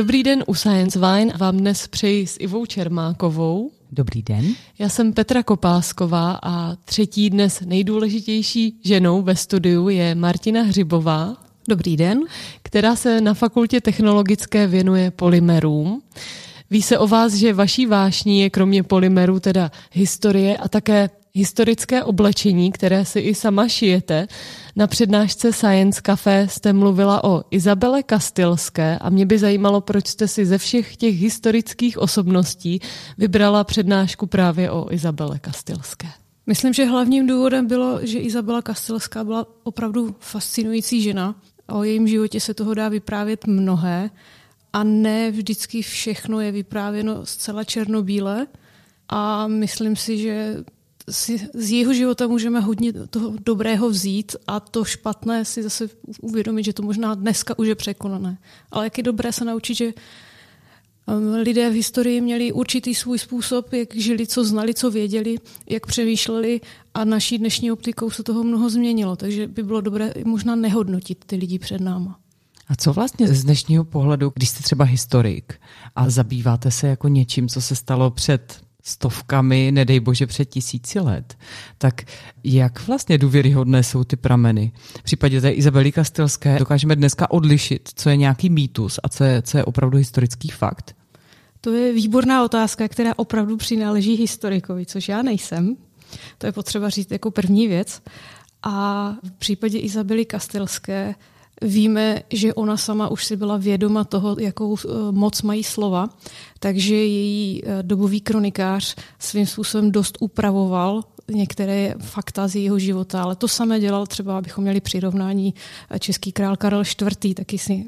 Dobrý den u Science Wine. Vám dnes přeji s Ivou Čermákovou. Dobrý den. Já jsem Petra Kopásková a třetí dnes nejdůležitější ženou ve studiu je Martina Hřibová. Dobrý den. Která se na fakultě technologické věnuje polymerům. Ví se o vás, že vaší vášní je kromě polymerů teda historie a také historické oblečení, které si i sama šijete. Na přednášce Science Café jste mluvila o Izabele Kastilské a mě by zajímalo, proč jste si ze všech těch historických osobností vybrala přednášku právě o Izabele Kastilské. Myslím, že hlavním důvodem bylo, že Izabela Kastilská byla opravdu fascinující žena. O jejím životě se toho dá vyprávět mnohé a ne vždycky všechno je vyprávěno zcela černobíle. A myslím si, že si z jeho života můžeme hodně toho dobrého vzít a to špatné si zase uvědomit, že to možná dneska už je překonané. Ale jak je dobré se naučit, že um, lidé v historii měli určitý svůj způsob, jak žili, co znali, co věděli, jak přemýšleli a naší dnešní optikou se toho mnoho změnilo. Takže by bylo dobré možná nehodnotit ty lidi před náma. A co vlastně z dnešního pohledu, když jste třeba historik a zabýváte se jako něčím, co se stalo před stovkami, nedej bože před tisíci let, tak jak vlastně důvěryhodné jsou ty prameny? V případě té Izabely Kastilské dokážeme dneska odlišit, co je nějaký mýtus a co je, co je opravdu historický fakt? To je výborná otázka, která opravdu přináleží historikovi, což já nejsem. To je potřeba říct jako první věc. A v případě Izabely Kastilské Víme, že ona sama už si byla vědoma toho, jakou eh, moc mají slova, takže její eh, dobový kronikář svým způsobem dost upravoval některé fakta z jeho života, ale to samé dělal třeba, abychom měli přirovnání eh, český král Karel IV. taky si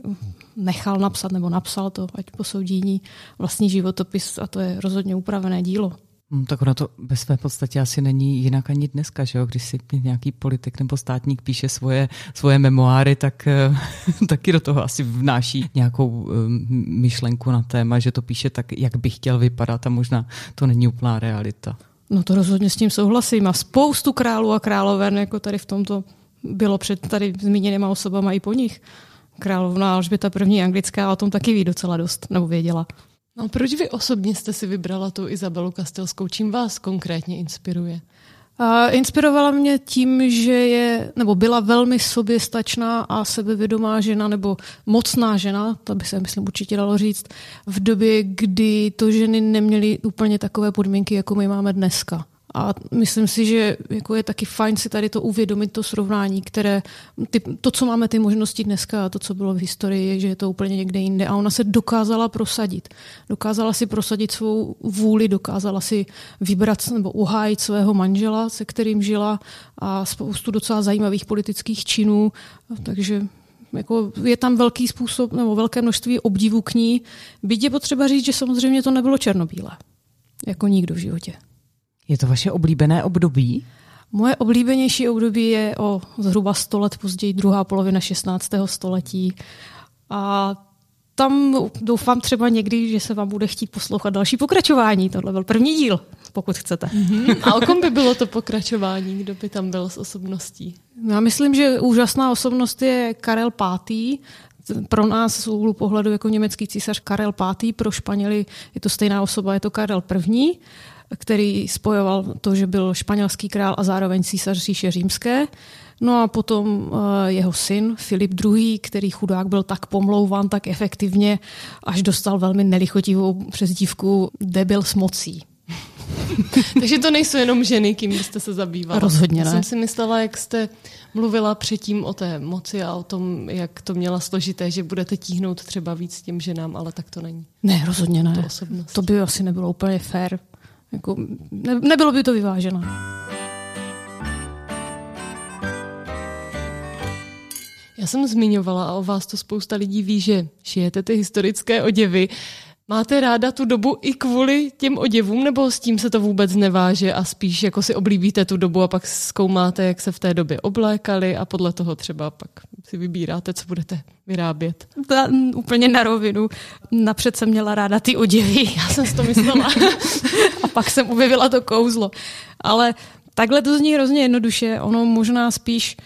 nechal napsat nebo napsal to, ať posoudí vlastní životopis a to je rozhodně upravené dílo. Hmm, tak ono to ve své podstatě asi není jinak ani dneska, že jo? Když si nějaký politik nebo státník píše svoje, svoje memoáry, tak eh, taky do toho asi vnáší nějakou eh, myšlenku na téma, že to píše tak, jak by chtěl vypadat a možná to není úplná realita. No to rozhodně s tím souhlasím a spoustu králů a královen, jako tady v tomto bylo před tady zmíněnýma osobama i po nich. Královna Alžběta první anglická o tom taky ví docela dost, nebo věděla. No proč vy osobně jste si vybrala tu Izabelu Kastelskou? Čím vás konkrétně inspiruje? Uh, inspirovala mě tím, že je, nebo byla velmi soběstačná a sebevědomá žena, nebo mocná žena, to by se, myslím, určitě dalo říct, v době, kdy to ženy neměly úplně takové podmínky, jako my máme dneska. A myslím si, že jako je taky fajn si tady to uvědomit, to srovnání, které ty, to, co máme ty možnosti dneska a to, co bylo v historii, je, že je to úplně někde jinde. A ona se dokázala prosadit. Dokázala si prosadit svou vůli, dokázala si vybrat nebo uhájit svého manžela, se kterým žila a spoustu docela zajímavých politických činů. Takže jako je tam velký způsob nebo velké množství obdivu k ní. Byť je potřeba říct, že samozřejmě to nebylo černobílé. Jako nikdo v životě. Je to vaše oblíbené období? Moje oblíbenější období je o zhruba 100 let později, druhá polovina 16. století. A tam doufám třeba někdy, že se vám bude chtít poslouchat další pokračování. Tohle byl první díl, pokud chcete. Mm-hmm. A o kom by bylo to pokračování? Kdo by tam byl s osobností? Já myslím, že úžasná osobnost je Karel V. Pro nás z úhlu pohledu jako německý císař Karel V. Pro Španěly je to stejná osoba, je to Karel I který spojoval to, že byl španělský král a zároveň císař říše římské. No a potom eh, jeho syn Filip II., který chudák byl tak pomlouvan, tak efektivně, až dostal velmi nelichotivou přezdívku debil s mocí. Takže to nejsou jenom ženy, kým byste se zabývala. Rozhodně ne. Jsem si myslela, jak jste mluvila předtím o té moci a o tom, jak to měla složité, že budete tíhnout třeba víc těm ženám, ale tak to není. Ne, rozhodně ne. To, to by asi nebylo úplně fér. Jako, ne, nebylo by to vyvážené. Já jsem zmiňovala a o vás to spousta lidí ví, že šijete ty historické oděvy. Máte ráda tu dobu i kvůli těm oděvům, nebo s tím se to vůbec neváže a spíš jako si oblíbíte tu dobu a pak zkoumáte, jak se v té době oblékali a podle toho třeba pak si vybíráte, co budete vyrábět? Ta, úplně na rovinu. Napřed jsem měla ráda ty oděvy, já jsem si to myslela. a pak jsem objevila to kouzlo. Ale takhle to zní hrozně jednoduše. Ono možná spíš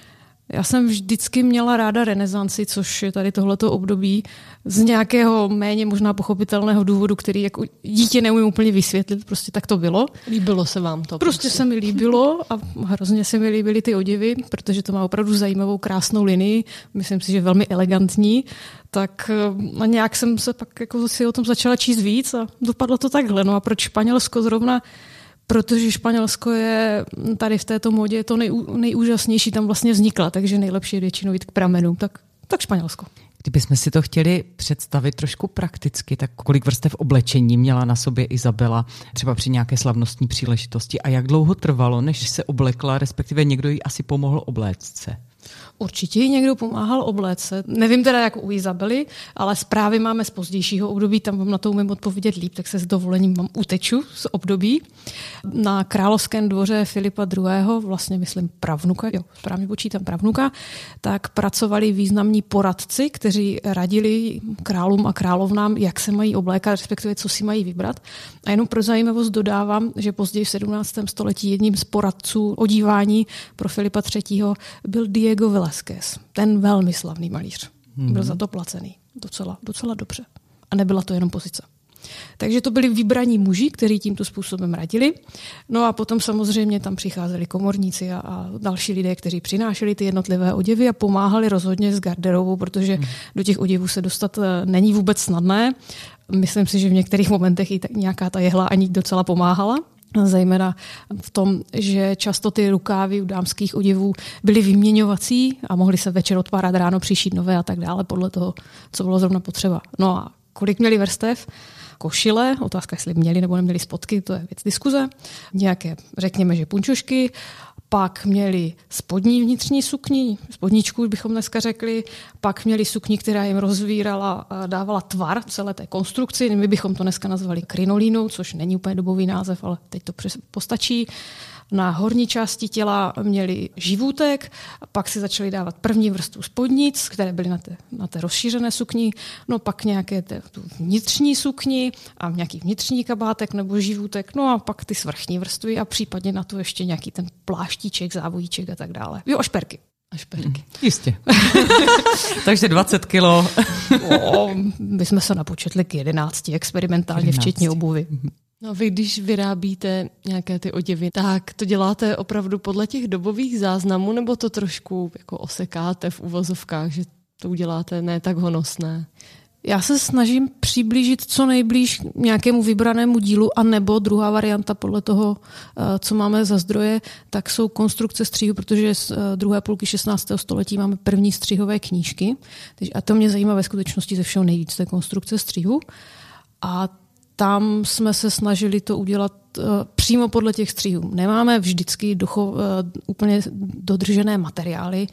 já jsem vždycky měla ráda renesanci, což je tady tohleto období, z nějakého méně možná pochopitelného důvodu, který jako dítě neumím úplně vysvětlit, prostě tak to bylo. Líbilo se vám to? Prostě, prostě se mi líbilo a hrozně se mi líbily ty oděvy, protože to má opravdu zajímavou, krásnou linii, myslím si, že velmi elegantní, tak eh, a nějak jsem se pak jako si o tom začala číst víc a dopadlo to takhle. No a proč Španělsko zrovna protože Španělsko je tady v této modě to nej, nejúžasnější, tam vlastně vznikla, takže nejlepší je většinou jít k pramenu, tak, tak Španělsko. Kdybychom si to chtěli představit trošku prakticky, tak kolik vrstev oblečení měla na sobě Izabela třeba při nějaké slavnostní příležitosti a jak dlouho trvalo, než se oblekla, respektive někdo jí asi pomohl obléct se? Určitě jí někdo pomáhal obléce. Nevím teda jako u Izabely, ale zprávy máme z pozdějšího období, tam vám na to umím odpovědět líp, tak se s dovolením mám uteču z období. Na královském dvoře Filipa II., vlastně myslím pravnuka, jo, správně počítám pravnuka, tak pracovali významní poradci, kteří radili králům a královnám, jak se mají oblékat, respektive co si mají vybrat. A jenom pro zajímavost dodávám, že později v 17. století jedním z poradců odívání pro Filipa III. byl Diego Velázquez Velázquez, ten velmi slavný malíř. Mm-hmm. Byl za to placený docela, docela dobře. A nebyla to jenom pozice. Takže to byli vybraní muži, kteří tímto způsobem radili. No a potom samozřejmě tam přicházeli komorníci a, a další lidé, kteří přinášeli ty jednotlivé oděvy a pomáhali rozhodně s garderovou, protože mm. do těch oděvů se dostat eh, není vůbec snadné. Myslím si, že v některých momentech i tak nějaká ta jehla ani docela pomáhala zejména v tom, že často ty rukávy u dámských oděvů byly vyměňovací a mohly se večer otvárat, ráno přišít nové a tak dále, podle toho, co bylo zrovna potřeba. No a kolik měli vrstev? Košile, otázka, jestli měli nebo neměli spotky, to je věc diskuze. Nějaké, řekněme, že punčošky pak měli spodní vnitřní sukni, spodničku bychom dneska řekli, pak měli sukni, která jim rozvírala a dávala tvar celé té konstrukci, my bychom to dneska nazvali krinolínou, což není úplně dobový název, ale teď to postačí. Na horní části těla měli živůtek, pak si začali dávat první vrstvu spodnic, které byly na té, na té rozšířené sukni, no pak nějaké té, tu vnitřní sukni a nějaký vnitřní kabátek nebo živůtek, no a pak ty svrchní vrstvy a případně na to ještě nějaký ten pláštíček, závojíček a tak dále. Jo, a šperky. A šperky. Mm, jistě. Takže 20 kilo. o, my jsme se napočetli k 11 experimentálně, 11. včetně obuvy. No vy, když vyrábíte nějaké ty oděvy, tak to děláte opravdu podle těch dobových záznamů, nebo to trošku jako osekáte v uvozovkách, že to uděláte ne tak honosné? Já se snažím přiblížit co nejblíž nějakému vybranému dílu, a nebo druhá varianta podle toho, eh, co máme za zdroje, tak jsou konstrukce střihu, protože z eh, druhé půlky 16. století máme první střihové knížky. A to mě zajímá ve skutečnosti ze všeho nejvíc, té konstrukce střihu. A tam jsme se snažili to udělat přímo podle těch střihů. Nemáme vždycky ducho, uh, úplně dodržené materiály,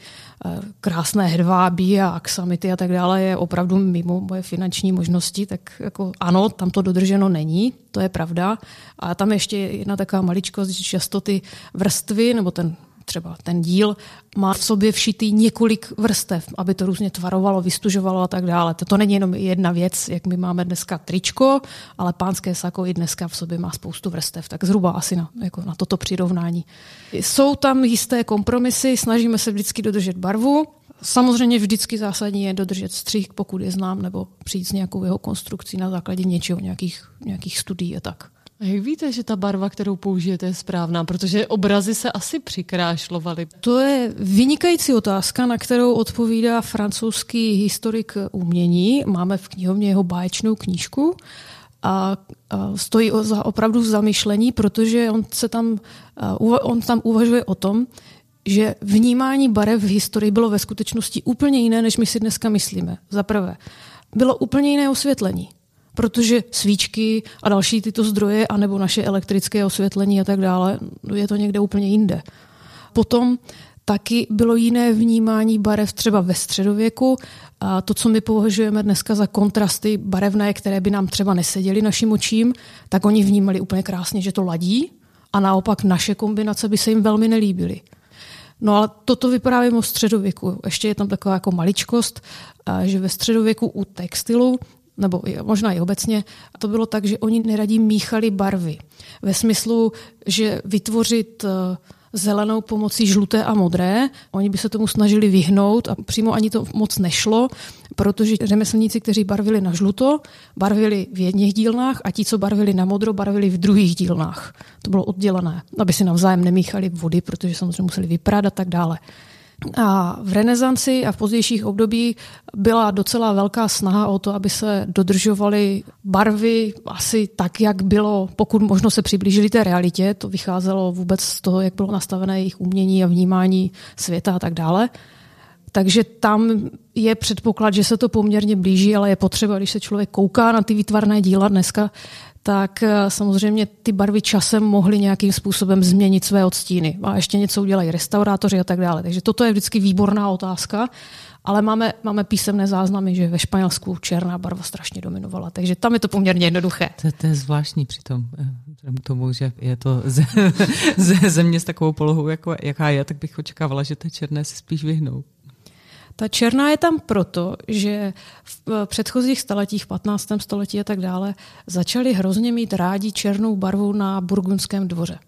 uh, krásné hedvábí a aksamity a tak dále je opravdu mimo moje finanční možnosti, tak jako ano, tam to dodrženo není, to je pravda. A tam ještě jedna taková maličkost, že často ty vrstvy nebo ten třeba ten díl má v sobě všitý několik vrstev, aby to různě tvarovalo, vystužovalo a tak dále. To, není jenom jedna věc, jak my máme dneska tričko, ale pánské sako i dneska v sobě má spoustu vrstev, tak zhruba asi na, jako na toto přirovnání. Jsou tam jisté kompromisy, snažíme se vždycky dodržet barvu, Samozřejmě vždycky zásadní je dodržet střih, pokud je znám, nebo přijít s nějakou jeho konstrukcí na základě něčeho, nějakých, nějakých studií a tak. A jak víte, že ta barva, kterou použijete, je správná? Protože obrazy se asi přikrášlovaly. To je vynikající otázka, na kterou odpovídá francouzský historik umění. Máme v knihovně jeho báječnou knížku a stojí za opravdu zamyšlení, protože on se tam, on tam uvažuje o tom, že vnímání barev v historii bylo ve skutečnosti úplně jiné, než my si dneska myslíme. Za prvé, bylo úplně jiné osvětlení protože svíčky a další tyto zdroje, anebo naše elektrické osvětlení a tak dále, je to někde úplně jinde. Potom taky bylo jiné vnímání barev třeba ve středověku. A to, co my považujeme dneska za kontrasty barevné, které by nám třeba neseděly našim očím, tak oni vnímali úplně krásně, že to ladí a naopak naše kombinace by se jim velmi nelíbily. No ale toto vyprávím o středověku. Ještě je tam taková jako maličkost, že ve středověku u textilu nebo možná i obecně, to bylo tak, že oni neradí míchali barvy. Ve smyslu, že vytvořit eh, zelenou pomocí žluté a modré. Oni by se tomu snažili vyhnout a přímo ani to moc nešlo, protože řemeslníci, kteří barvili na žluto, barvili v jedných dílnách a ti, co barvili na modro, barvili v druhých dílnách. To bylo oddělené, aby si navzájem nemíchali vody, protože samozřejmě museli vyprát a tak dále. A v renesanci a v pozdějších období byla docela velká snaha o to, aby se dodržovaly barvy asi tak, jak bylo, pokud možno se přiblížili té realitě. To vycházelo vůbec z toho, jak bylo nastavené jejich umění a vnímání světa a tak dále. Takže tam je předpoklad, že se to poměrně blíží, ale je potřeba, když se člověk kouká na ty výtvarné díla dneska, tak eh, samozřejmě ty barvy časem mohly nějakým způsobem změnit své odstíny. A ještě něco udělají restaurátoři a tak dále. Takže toto je vždycky výborná otázka. Ale máme, máme písemné záznamy, že ve Španělsku černá barva strašně dominovala. Takže tam je to poměrně jednoduché. To, to je zvláštní přitom. Eh, k tomu, že je to ze, ze země s takovou polohou, jako, jaká je, tak bych očekávala, že té černé se spíš vyhnou. Ta černá je tam proto, že v předchozích staletích, 15. století a tak dále, začali hrozně mít rádi černou barvu na burgundském dvoře.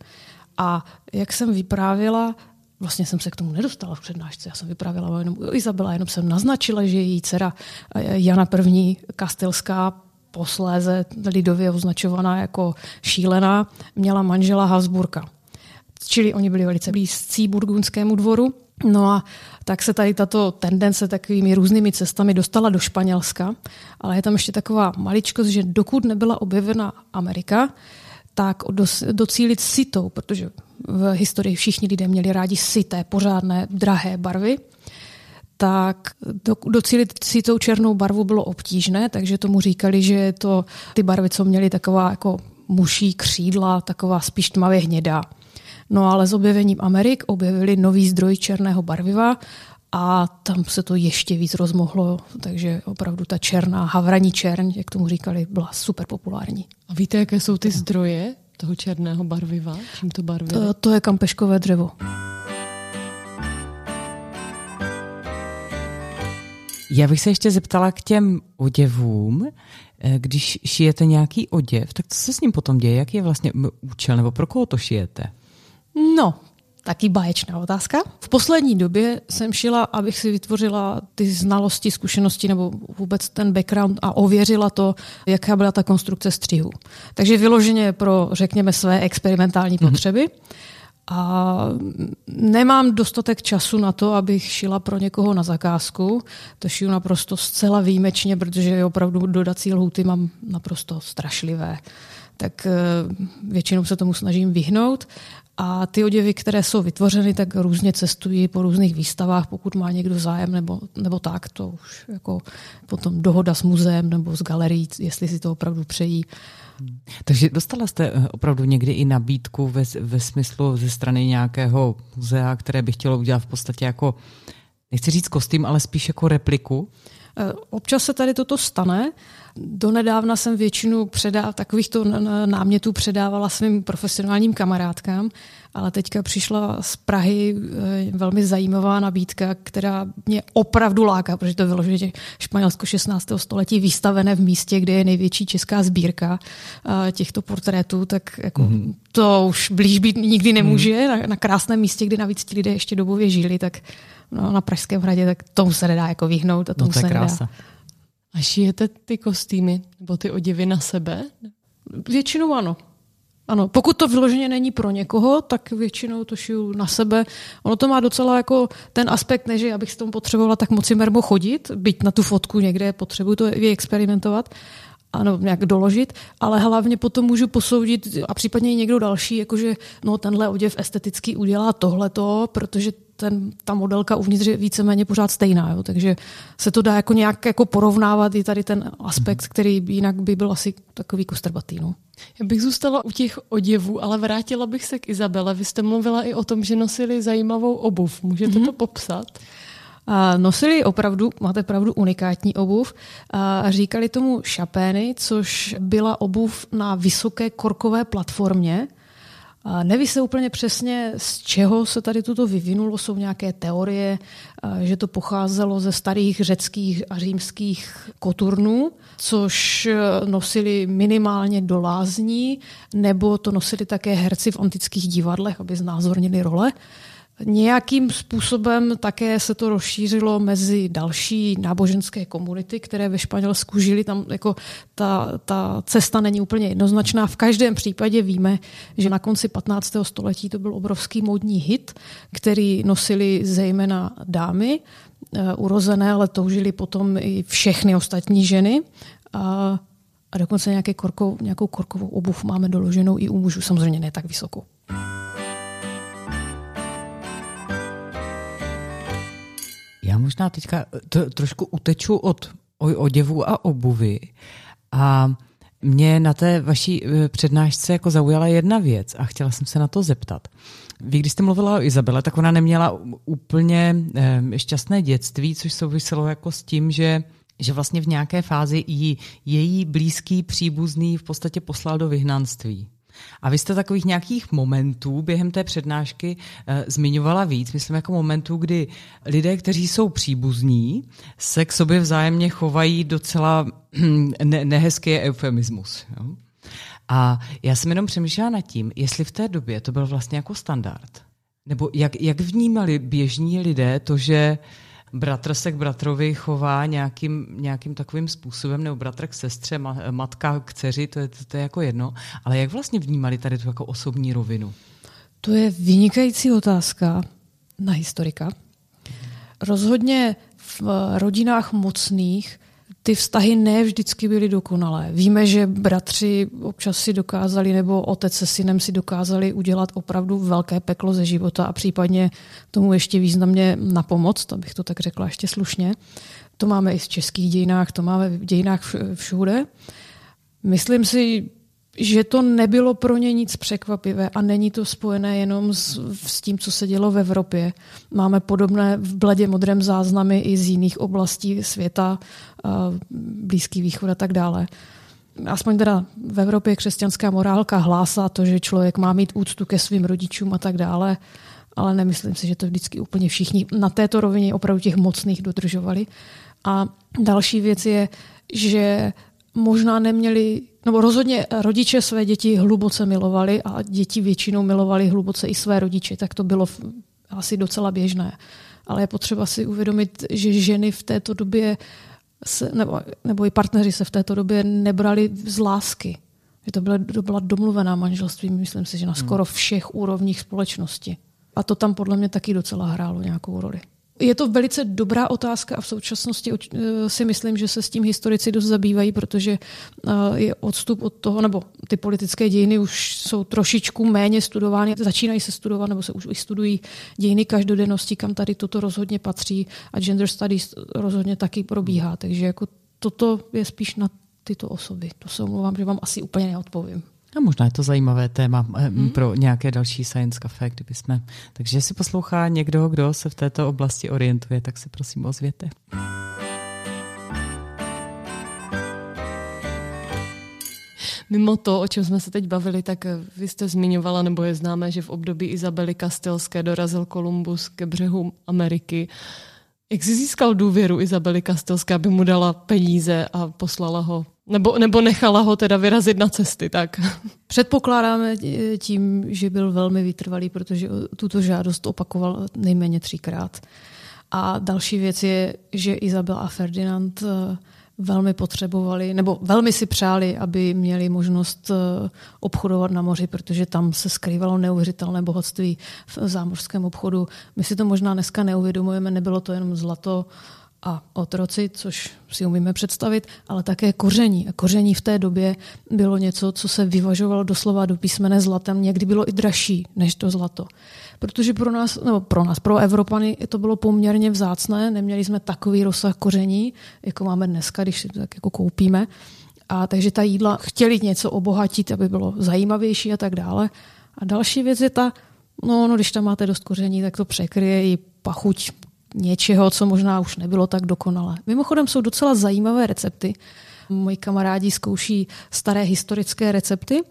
A jak jsem vyprávěla, vlastně jsem se k tomu nedostala v přednášce, já jsem vyprávěla jenom o Izabela, jenom jsem naznačila, že její dcera eh, Jana I. Kastelská posléze lidově označovaná jako šílená, měla manžela Habsburka. Čili oni byli velice blízcí burgundskému dvoru. No a tak se tady tato tendence takovými různými cestami dostala do Španělska, ale je tam ještě taková maličkost, že dokud nebyla objevena Amerika, tak docílit sitou, protože v historii všichni lidé měli rádi sité, pořádné, drahé barvy, tak do, docílit si tou černou barvu bylo obtížné, takže tomu říkali, že to ty barvy, co měly taková jako muší křídla, taková spíš tmavě hnědá. No ale s objevením Amerik objevili nový zdroj černého barviva a tam se to ještě víc rozmohlo, takže opravdu ta černá havraní čerň, jak tomu říkali, byla super populární. A víte, jaké jsou ty zdroje toho černého barviva? Čím to barví? To, to je kampeškové dřevo. Já bych se ještě zeptala k těm oděvům. Eh, když šijete nějaký oděv, tak co se s ním potom děje? Jaký je vlastně účel, nebo pro koho to šijete? No, taky báječná otázka. V poslední době jsem šila, abych si vytvořila ty znalosti, zkušenosti nebo vůbec ten background a ověřila to, jaká byla ta konstrukce střihu. Takže vyloženě pro, řekněme, své experimentální mm-hmm. potřeby. A nemám dostatek času na to, abych šila pro někoho na zakázku. To šiju naprosto zcela výjimečně, protože opravdu dodací lhuty mám naprosto strašlivé tak eh, většinou se tomu snažím vyhnout. A ty oděvy, které jsou vytvořeny, tak různě cestují po různých výstavách, pokud má někdo zájem nebo, nebo tak, to už jako potom dohoda s muzeem nebo s galerií, jestli si to opravdu přejí. Takže dostala jste eh, opravdu někdy i nabídku ve, ve smyslu ze strany nějakého muzea, které by chtělo udělat v podstatě jako, nechci říct kostým, ale spíš jako repliku? Eh, občas se tady toto stane. Donedávna jsem většinu předá, takovýchto námětů předávala svým profesionálním kamarádkám, ale teďka přišla z Prahy eh, velmi zajímavá nabídka, která mě opravdu láká, protože to vyloženě Španělsko 16. století vystavené v místě, kde je největší česká sbírka eh, těchto portrétů, tak jako mm-hmm. to už blíž být nikdy nemůže. Mm-hmm. Na, na krásném místě, kde navíc ti lidé ještě dobově žili, tak no, na Pražském hradě, tak tomu se nedá jako vyhnout a tomu no, to se krása. nedá. A šijete ty kostýmy nebo ty oděvy na sebe? Většinou ano. Ano, pokud to vyloženě není pro někoho, tak většinou to šiju na sebe. Ono to má docela jako ten aspekt, než abych s tom potřebovala tak moci mermo chodit, byť na tu fotku někde potřebuju to vyexperimentovat, ano, nějak doložit, ale hlavně potom můžu posoudit a případně i někdo další, jakože no tenhle oděv esteticky udělá tohleto, protože ten, ta modelka uvnitř je víceméně pořád stejná, jo? takže se to dá jako nějak jako porovnávat i tady ten aspekt, mhm. který jinak by byl asi takový kostrbatý. No. Já bych zůstala u těch oděvů, ale vrátila bych se k Izabele. Vy jste mluvila i o tom, že nosili zajímavou obuv. Můžete mm-hmm. to popsat? A nosili opravdu, máte pravdu, unikátní obuv. A říkali tomu šapény, což byla obuv na vysoké korkové platformě, neví se úplně přesně, z čeho se tady toto vyvinulo. Jsou nějaké teorie, že to pocházelo ze starých řeckých a římských koturnů, což nosili minimálně do lázní, nebo to nosili také herci v antických divadlech, aby znázornili role. Nějakým způsobem také se to rozšířilo mezi další náboženské komunity, které ve Španělsku žili. Tam jako ta, ta cesta není úplně jednoznačná. V každém případě víme, že na konci 15. století to byl obrovský módní hit, který nosili zejména dámy uh, urozené, ale toužili potom i všechny ostatní ženy. A, a dokonce nějaké korkou, nějakou korkovou obuv máme doloženou i u mužů, samozřejmě ne tak vysokou. Možná teďka to, trošku uteču od oděvu a obuvy a mě na té vaší e, přednášce jako zaujala jedna věc a chtěla jsem se na to zeptat. Vy, když jste mluvila o Izabele, tak ona neměla úplně e, šťastné dětství, což souviselo jako s tím, že že vlastně v nějaké fázi jí její blízký příbuzný v podstatě poslal do vyhnanství. A vy jste takových nějakých momentů během té přednášky e, zmiňovala víc, myslím jako momentů, kdy lidé, kteří jsou příbuzní, se k sobě vzájemně chovají docela ne- nehezký eufemismus. Jo? A já jsem jenom přemýšlela nad tím, jestli v té době to byl vlastně jako standard. Nebo jak, jak vnímali běžní lidé to, že bratr se k bratrovi chová nějakým, nějakým takovým způsobem, nebo bratr k sestře, matka k dceři, to je, to, je jako jedno. Ale jak vlastně vnímali tady tu jako osobní rovinu? To je vynikající otázka na historika. Rozhodně v rodinách mocných ty vztahy ne vždycky byly dokonalé. Víme, že bratři občas si dokázali, nebo otec se synem si dokázali udělat opravdu velké peklo ze života a případně tomu ještě významně na pomoc, abych to tak řekla ještě slušně. To máme i v českých dějinách, to máme v dějinách všude. Myslím si, že to nebylo pro ně nic překvapivé a není to spojené jenom s, s tím, co se dělo v Evropě. Máme podobné v bledě modrém záznamy i z jiných oblastí světa, Blízký východ a tak dále. Aspoň teda v Evropě křesťanská morálka hlásá to, že člověk má mít úctu ke svým rodičům a tak dále, ale nemyslím si, že to vždycky úplně všichni na této rovině opravdu těch mocných dodržovali. A další věc je, že možná neměli, nebo rozhodně rodiče své děti hluboce milovali a děti většinou milovali hluboce i své rodiče, tak to bylo asi docela běžné. Ale je potřeba si uvědomit, že ženy v této době, se, nebo, nebo i partneři se v této době nebrali z lásky. Že to byla, to byla domluvená manželství, myslím si, že na skoro hmm. všech úrovních společnosti. A to tam podle mě taky docela hrálo nějakou roli. Je to velice dobrá otázka a v současnosti eh, si myslím, že se s tím historici dost zabývají, protože eh, je odstup od toho, nebo ty politické dějiny už jsou trošičku méně studovány, začínají se studovat, nebo se už i studují dějiny každodennosti, kam tady toto rozhodně patří a gender studies rozhodně taky probíhá. Takže jako toto je spíš na tyto osoby. To se omlouvám, že vám asi úplně neodpovím. A možná je to zajímavé téma hmm. pro nějaké další Science Café, kdyby jsme. Takže jestli poslouchá někdo, kdo se v této oblasti orientuje, tak se prosím ozvěte. Mimo to, o čem jsme se teď bavili, tak vy jste zmiňovala, nebo je známé, že v období Izabely Kastelské dorazil Kolumbus ke břehu Ameriky. Jak jsi získal důvěru Izabely Kastelské, aby mu dala peníze a poslala ho nebo, nebo nechala ho teda vyrazit na cesty, tak? Předpokládáme tím, že byl velmi vytrvalý, protože tuto žádost opakoval nejméně třikrát. A další věc je, že Izabela a Ferdinand eh, velmi potřebovali, nebo velmi si přáli, aby měli možnost eh, obchodovat na moři, protože tam se skrývalo neuvěřitelné bohatství v zámořském obchodu. My si to možná dneska neuvědomujeme, nebylo to jenom zlato, a otroci, což si umíme představit, ale také koření. A koření v té době bylo něco, co se vyvažovalo doslova do písmene zlatem, někdy bylo i dražší než to zlato. Protože pro nás, nebo pro nás, pro Evropany to bylo poměrně vzácné, neměli jsme takový rozsah koření, jako máme dneska, když si to tak jako koupíme. A takže ta jídla chtěli něco obohatit, aby bylo zajímavější a tak dále. A další věc je ta, no, no když tam máte dost koření, tak to překryje i pachuť něčeho, co možná už nebylo tak dokonalé. Mimochodem jsou docela zajímavé recepty. Moji kamarádi zkouší staré historické recepty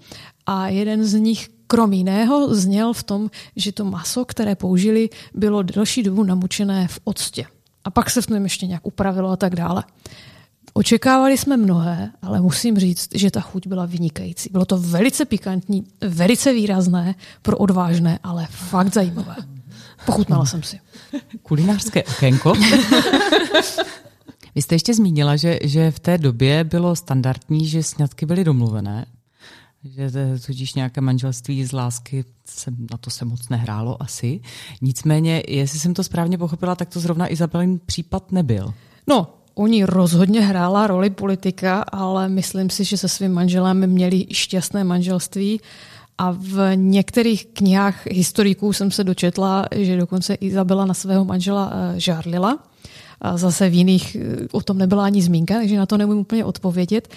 a jeden z nich krom jiného zněl v tom, že to maso, které použili, bylo delší dobu namučené v octě. A pak se v tom ještě nějak upravilo a tak dále. Očekávali jsme mnohé, ale musím říct, že ta chuť byla vynikající. Bylo to velice pikantní, velice výrazné, pro odvážné, ale fakt zajímavé. Pochutnala jsem si. Kulinářské okénko. Vy jste ještě zmínila, že, že v té době bylo standardní, že sňatky byly domluvené, že tudíž nějaké manželství z lásky se, na to se moc nehrálo asi. Nicméně, jestli jsem to správně pochopila, tak to zrovna Izabelin případ nebyl. No, u ní rozhodně hrála roli politika, ale myslím si, že se svým manželem měli šťastné manželství. A v některých knihách historiků jsem se dočetla, že dokonce Izabela na svého manžela eh, žárlila. A zase v jiných eh, o tom nebyla ani zmínka, takže na to nemůžu úplně odpovědět.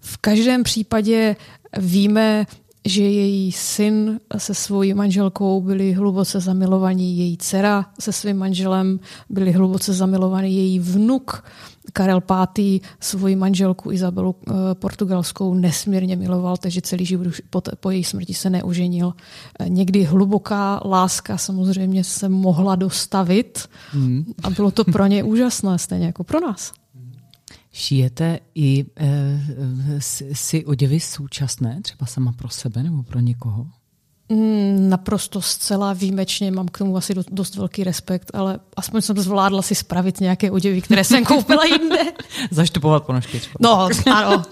V každém případě víme, že její syn se svojí manželkou byli hluboce zamilovaní, její dcera se svým manželem byli hluboce zamilovaní, její vnuk Karel V. svoji manželku Izabelu eh, portugalskou nesmírně miloval, takže celý život po její smrti se neuženil. Eh, někdy hluboká láska samozřejmě se mohla dostavit hmm. a bylo to pro ně úžasné, stejně jako pro nás. Šijete i e, si oděvy současné, třeba sama pro sebe nebo pro někoho? Mm, naprosto zcela výjimečně, mám k tomu asi dost velký respekt, ale aspoň jsem zvládla si spravit nějaké oděvy, které jsem koupila jinde. Zaštupovat ponožky. No, ano.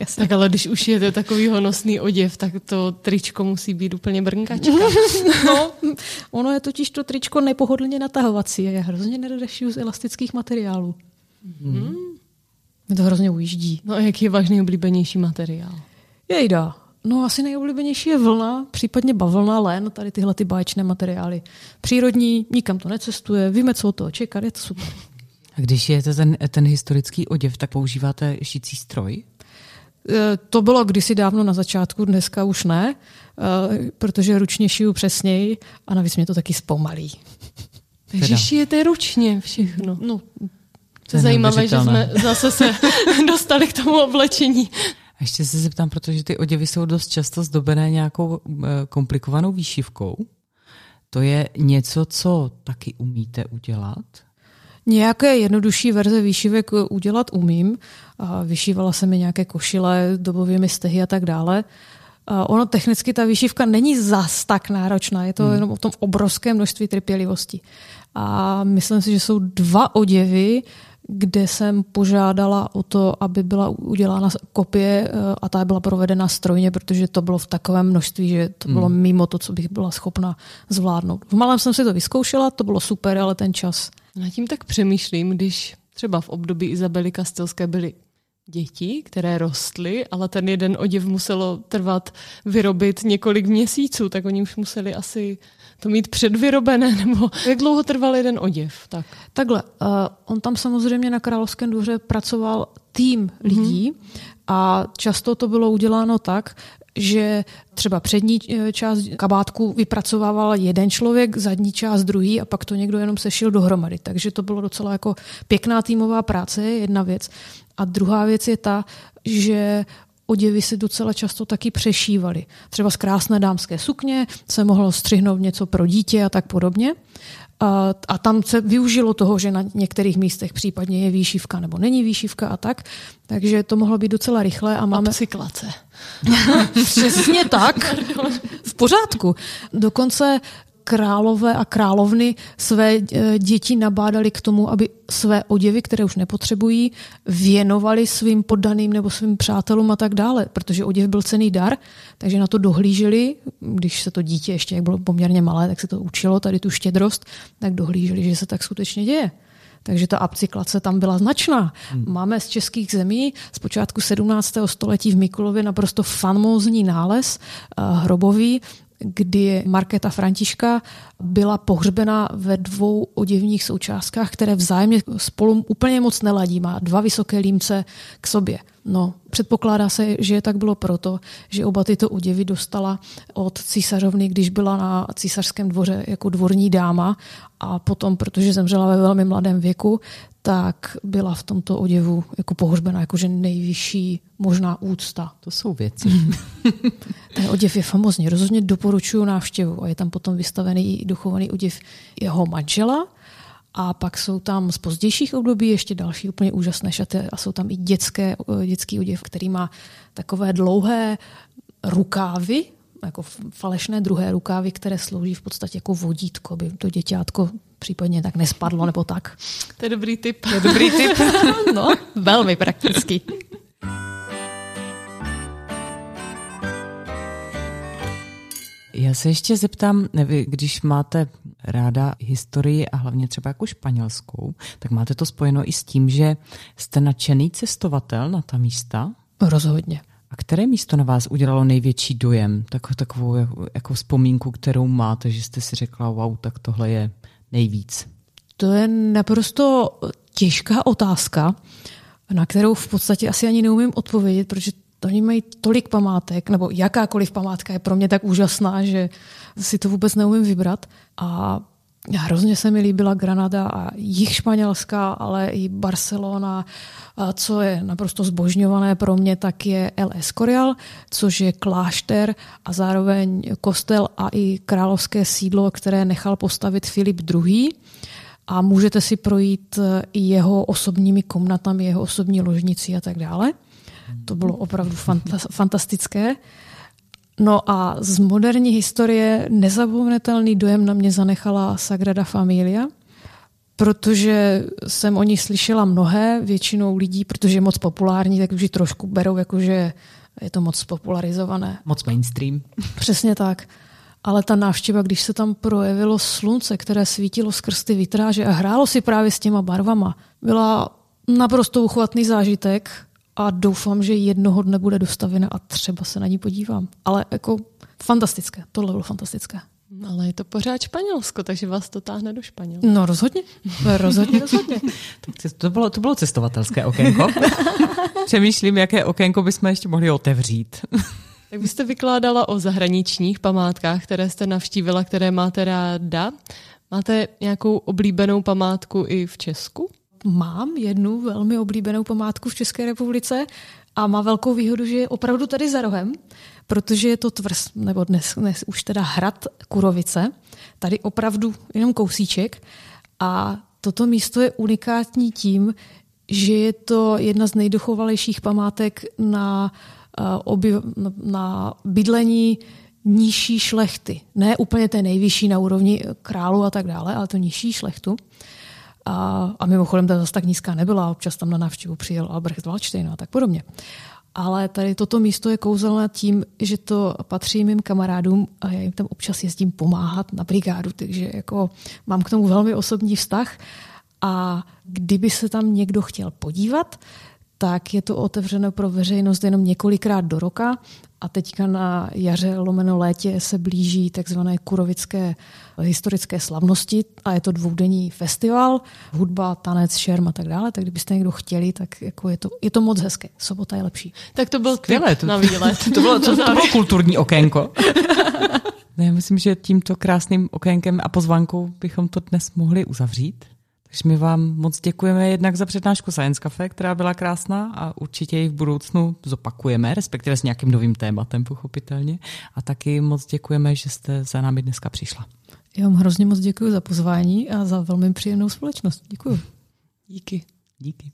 Jasně. Tak ale když už je takový honosný oděv, tak to tričko musí být úplně brnkačka. no, ono je totiž to tričko nepohodlně natahovací a já hrozně nerada z elastických materiálů. Hmm. Mě to hrozně ujíždí. No a jaký je váš nejoblíbenější materiál? Jejda. No asi nejoblíbenější je vlna, případně bavlna, len, tady tyhle ty báječné materiály. Přírodní, nikam to necestuje, víme, co od toho čekat, je to super. A když je to ten, ten historický oděv, tak používáte šicí stroj? E, to bylo kdysi dávno na začátku, dneska už ne, e, protože ručně šiju přesněji a navíc mě to taky zpomalí. Takže šijete ručně všechno. No, to je zajímavé, že jsme zase se dostali k tomu oblečení. A ještě se zeptám, protože ty oděvy jsou dost často zdobené nějakou eh, komplikovanou výšivkou. To je něco, co taky umíte udělat? Nějaké jednodušší verze výšivek udělat umím. Vyšívala se mi nějaké košile, dobovými stehy a tak dále. Ono technicky ta výšivka není zas tak náročná, je to hmm. jenom o tom obrovském množství trpělivosti. A myslím si, že jsou dva oděvy, kde jsem požádala o to, aby byla udělána kopie eh, a ta byla provedena strojně, protože to bylo v takovém množství, že to bylo hmm. mimo to, co bych byla schopna zvládnout. V malém jsem si to vyzkoušela, to bylo super, ale ten čas. Na tím tak přemýšlím, když třeba v období Izabely Kastilské byly děti, které rostly, ale ten jeden oděv muselo trvat vyrobit několik měsíců, tak oni už museli asi to mít předvyrobené, nebo jak dlouho trval jeden oděv? Tak. Takhle, uh, on tam samozřejmě na Královském dvoře pracoval tým lidí mm-hmm. a často to bylo uděláno tak, že třeba přední eh, část kabátku vypracovával jeden člověk, zadní část druhý a pak to někdo jenom sešil dohromady. Takže to bylo docela jako pěkná týmová práce, jedna věc. A druhá věc je ta, že oděvy se docela často taky přešívaly. Třeba z krásné dámské sukně se mohlo střihnout něco pro dítě a tak podobně. A, a tam se využilo toho, že na některých místech případně je výšivka nebo není výšivka a tak. Takže to mohlo být docela rychle. A máme... Upcyklace. Přesně tak. V pořádku. Dokonce králové a královny své eh, děti nabádali k tomu, aby své oděvy, které už nepotřebují, věnovali svým poddaným nebo svým přátelům a tak dále, protože oděv byl cený dar, takže na to dohlíželi, když se to dítě ještě, jak bylo poměrně malé, tak se to učilo, tady tu štědrost, tak dohlíželi, že se tak skutečně děje. Takže ta upcyklace tam byla značná. Hmm. Máme z českých zemí z počátku 17. století v Mikulově naprosto famózní nález eh, hrobový, kdy Markéta Františka byla pohřbena ve dvou oděvních součástkách, které vzájemně spolu úplně moc neladí. Má dva vysoké límce k sobě. No, předpokládá se, že tak bylo proto, že oba tyto oděvy dostala od císařovny, když byla na císařském dvoře jako dvorní dáma a potom, protože zemřela ve velmi mladém věku, tak byla v tomto oděvu jako pohřbena jakože nejvyšší možná úcta. To jsou věci. Ten oděv je famozní, rozhodně doporučuji návštěvu a je tam potom vystavený i dochovaný oděv jeho manžela, a pak jsou tam z pozdějších období ještě další úplně úžasné šaty a jsou tam i dětské, dětský oděv, který má takové dlouhé rukávy, jako falešné druhé rukávy, které slouží v podstatě jako vodítko, aby to děťátko případně tak nespadlo nebo tak. To je dobrý tip. To je dobrý tip. no, velmi praktický. Já se ještě zeptám, nevy, když máte ráda historii a hlavně třeba jako španělskou, tak máte to spojeno i s tím, že jste nadšený cestovatel na ta místa? Rozhodně. A které místo na vás udělalo největší dojem? Tak, takovou jako, vzpomínku, kterou máte, že jste si řekla, wow, tak tohle je nejvíc. To je naprosto těžká otázka, na kterou v podstatě asi ani neumím odpovědět, protože oni mají tolik památek, nebo jakákoliv památka je pro mě tak úžasná, že si to vůbec neumím vybrat. A hrozně se mi líbila Granada a jich Španělska, ale i Barcelona. Co je naprosto zbožňované pro mě, tak je El Escorial, což je klášter a zároveň kostel a i královské sídlo, které nechal postavit Filip II. A můžete si projít i jeho osobními komnatami, jeho osobní ložnici a tak dále. To bylo opravdu fantastické. No a z moderní historie nezapomenutelný dojem na mě zanechala Sagrada Familia, protože jsem o ní slyšela mnohé, většinou lidí, protože je moc populární, tak už ji trošku berou, jakože je to moc popularizované. Moc mainstream. Přesně tak. Ale ta návštěva, když se tam projevilo slunce, které svítilo skrz ty vitráže a hrálo si právě s těma barvama, byla naprosto uchvatný zážitek a doufám, že jednoho dne bude dostavena a třeba se na ní podívám. Ale jako fantastické, tohle bylo fantastické. Ale je to pořád Španělsko, takže vás to táhne do Španělska. No rozhodně, rozhodně, rozhodně. to, bylo, to bylo cestovatelské okénko. Přemýšlím, jaké okénko bychom ještě mohli otevřít. tak byste vykládala o zahraničních památkách, které jste navštívila, které máte ráda. Máte nějakou oblíbenou památku i v Česku? Mám jednu velmi oblíbenou památku v České republice a má velkou výhodu, že je opravdu tady za rohem, protože je to tvrz, nebo dnes, dnes už teda hrad Kurovice, tady opravdu jenom kousíček a toto místo je unikátní tím, že je to jedna z nejdochovalejších památek na, uh, oby, na bydlení nižší šlechty. Ne úplně té nejvyšší na úrovni králu a tak dále, ale to nižší šlechtu. A, a mimochodem ta zase tak nízká nebyla, občas tam na návštěvu přijel Albrecht Waldstein a tak podobně. Ale tady toto místo je kouzelné tím, že to patří mým kamarádům a já jim tam občas jezdím pomáhat na brigádu, takže jako mám k tomu velmi osobní vztah. A kdyby se tam někdo chtěl podívat, tak je to otevřeno pro veřejnost jenom několikrát do roka a teďka na jaře lomeno létě se blíží takzvané kurovické historické slavnosti a je to dvoudenní festival, hudba, tanec, šerm a tak dále, tak kdybyste někdo chtěli, tak jako je, to, je to moc hezké. Sobota je lepší. Tak to byl Skvělé, to, na výlet. To bylo, to, to bylo kulturní okénko. Ne, myslím, že tímto krásným okénkem a pozvánkou bychom to dnes mohli uzavřít. Takže my vám moc děkujeme jednak za přednášku Science Cafe, která byla krásná a určitě ji v budoucnu zopakujeme, respektive s nějakým novým tématem, pochopitelně. A taky moc děkujeme, že jste za námi dneska přišla. Já vám hrozně moc děkuji za pozvání a za velmi příjemnou společnost. Děkuji. Díky. Díky.